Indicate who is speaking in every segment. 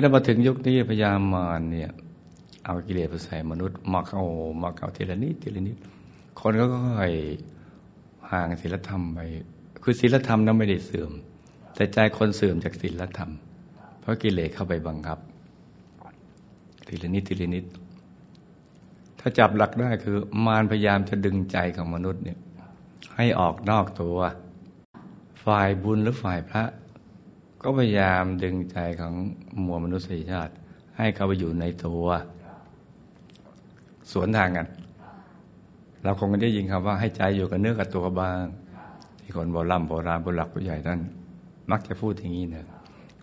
Speaker 1: ะนั้นมาถึงยุคนี้พยายามมาเนี่ย เอากิเลสไปใส่มนุษย์มาเข้ามาเข้าทีละนิดทีละนิด คนก็ค่อยห่างศีลธรรมไป คือศีลธรรมนั้นไม่ได้เสื่อม แต่ใจคนเสื่อมจากศีลธรรม เพราะกิเลสเข้าไปบังคับ ทีละนิดทีละนิด ถ้าจับหลักได้คือ มารพยายามจะดึงใจของมนุษย์เนี่ยให้ออกนอกตัว ฝ่ายบุญหรือฝ่ายพระ ก็พยายามดึงใจของมวลมนุษยชาติ ให้เข้าไปอยู่ในตัว สวนทางกัน เราคงได้ยินคำว่าให้ใจอยู่กับเนื้อกับตัวบ้าง ที่คนโบราณโบราณโบราณผู้ใหญ่ท่านมักจะพูดอย่างนี้นะ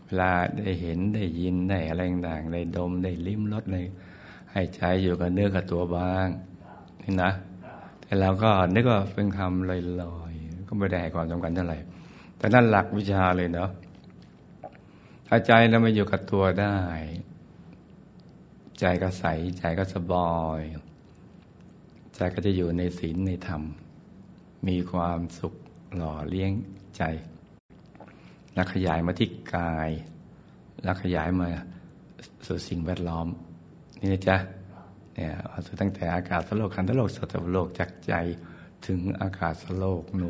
Speaker 1: เวลาได้เห็นได้ยินได้อะไรต่างได้ดมได้ลิ้มรสเลยให้ใจอยู่กับเนื้อกับตัวบ้างนี่นะ แต่เราก็นึกว่าเป็นคำลอยๆก็ไม่ได้ความสำคัญเท่าไหร่แต่นั่นหลักวิชาเลยเนาะ ถ้าใจเราไม่อยู่กับตัวได้ ใจก็ใส ใจก็สบาย ใจก็จะอยู่ในศีลในธรรม มีความสุขหล่อเลี้ยงใจ แล้วขยายมาที่กาย แล้วขยายมาสู่สิ่งแวดล้อม นี่นะจ๊ะเนี่ยตั้งแต่อากาศสโลกคันธโลกสัตวโลกจากใจถึงอากาศสโลกนู